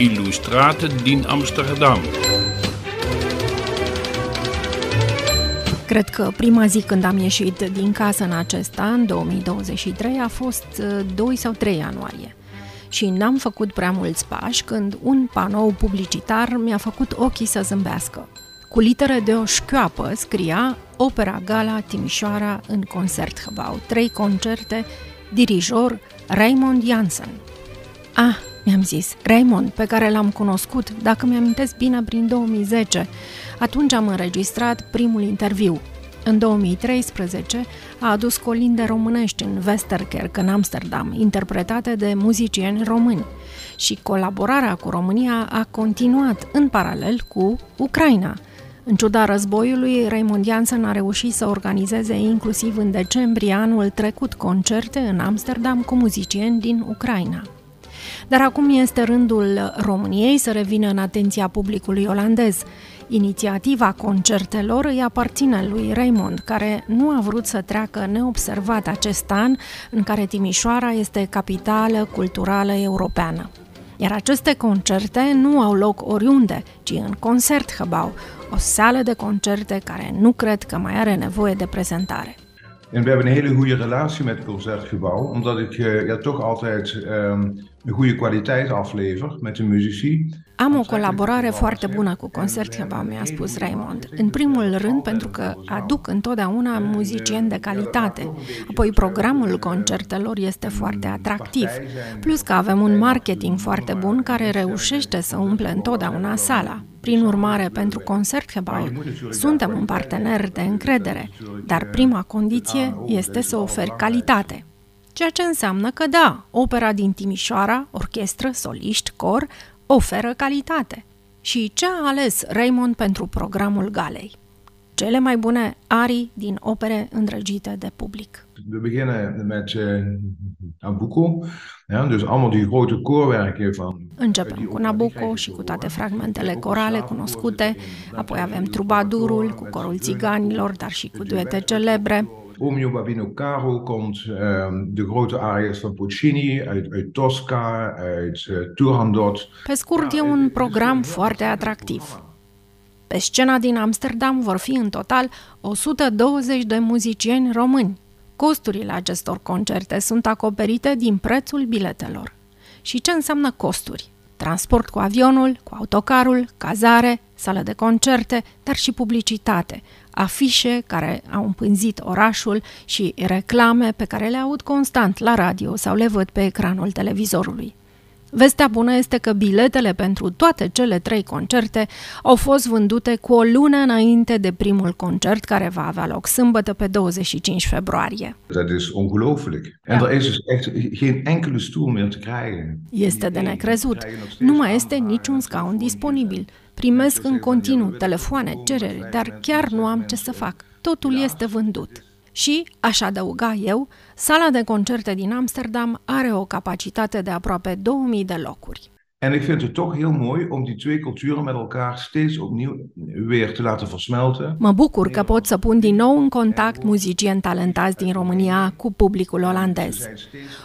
Illustrate din Amsterdam. Cred că prima zi când am ieșit din casă în acest an, 2023, a fost 2 sau 3 ianuarie. Și n-am făcut prea mulți pași când un panou publicitar mi-a făcut ochii să zâmbească. Cu litere de o șchioapă scria Opera Gala Timișoara în concertgebouw. Trei concerte, dirijor Raymond Janssen. Ah, mi-am zis, Raymond, pe care l-am cunoscut, dacă mi-amintesc bine, prin 2010. Atunci am înregistrat primul interviu. În 2013 a adus colinde românești în Westerkerk, în Amsterdam, interpretate de muzicieni români. Și colaborarea cu România a continuat în paralel cu Ucraina – în ciuda războiului, Raymond Janssen a reușit să organizeze inclusiv în decembrie anul trecut concerte în Amsterdam cu muzicieni din Ucraina. Dar acum este rândul României să revină în atenția publicului olandez. Inițiativa concertelor îi aparține lui Raymond, care nu a vrut să treacă neobservat acest an în care Timișoara este capitală culturală europeană. Iar aceste concerte nu au loc oriunde, ci în Concertgebouw, o sală de concerte care nu cred că mai are nevoie de prezentare. En we hebben een hele goede relatie met het Concertgebouw, omdat ik uh, ja, toch altijd um, een goede kwaliteit aflever met de muzici. Am o colaborare foarte bună cu Concertgebouw, mi-a spus Raymond. În primul rând pentru că aduc întotdeauna muzicieni de calitate. Apoi programul concertelor este foarte atractiv. Plus că avem un marketing foarte bun care reușește să umple întotdeauna sala. Prin urmare, pentru Concertgebouw suntem un partener de încredere, dar prima condiție este să oferi calitate. Ceea ce înseamnă că da, opera din Timișoara, orchestră, soliști, cor, oferă calitate. Și ce a ales Raymond pentru programul galei? Cele mai bune arii din opere îndrăgite de public. We beginnen met uh, Nabucco, ja, dus allemaal die grote koorwerken van... Începem cu Nabucco și cu toate fragmentele corale cunoscute, apoi avem Trubadurul cu corul țiganilor, dar și cu duete celebre. Romeo Babino Caro komt uh, de grote arias van Puccini, uit, uit Tosca, uit uh, Turandot. Pe scurt, e un program foarte atractiv. Pe scena din Amsterdam vor fi în total 120 de muzicieni români. Costurile acestor concerte sunt acoperite din prețul biletelor. Și ce înseamnă costuri? Transport cu avionul, cu autocarul, cazare, sală de concerte, dar și publicitate, afișe care au împânzit orașul și reclame pe care le aud constant la radio sau le văd pe ecranul televizorului. Vestea bună este că biletele pentru toate cele trei concerte au fost vândute cu o lună înainte de primul concert care va avea loc sâmbătă pe 25 februarie. Dat is ongelooflijk. En er is dus echt geen enkele stoel meer te krijgen. Este de necrezut. Nu mai este niciun scaun disponibil. Primesc în continuu telefoane, cereri, dar chiar nu am ce să fac. Totul este vândut. Și, aș adăuga eu, sala de concerte din Amsterdam are o capacitate de aproape 2000 de locuri. En ik vind het toch heel mooi om die twee culturen met elkaar steeds opnieuw weer te laten versmelten. Mă bucur că pot să pun din nou în contact muzicieni talentați din România cu publicul olandez.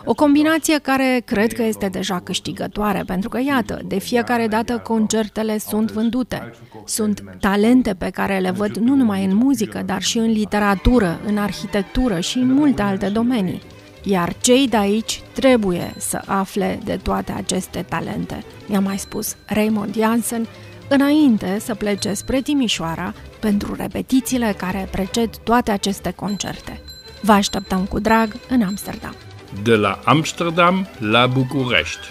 O combinație care cred că este deja câștigătoare, pentru că, iată, de fiecare dată concertele sunt vândute. Sunt talente pe care le văd nu numai în muzică, dar și în literatură, în arhitectură și în multe alte domenii iar cei de aici trebuie să afle de toate aceste talente, mi-a mai spus Raymond Jansen, înainte să plece spre Timișoara pentru repetițiile care preced toate aceste concerte. Vă așteptăm cu drag în Amsterdam. De la Amsterdam la București.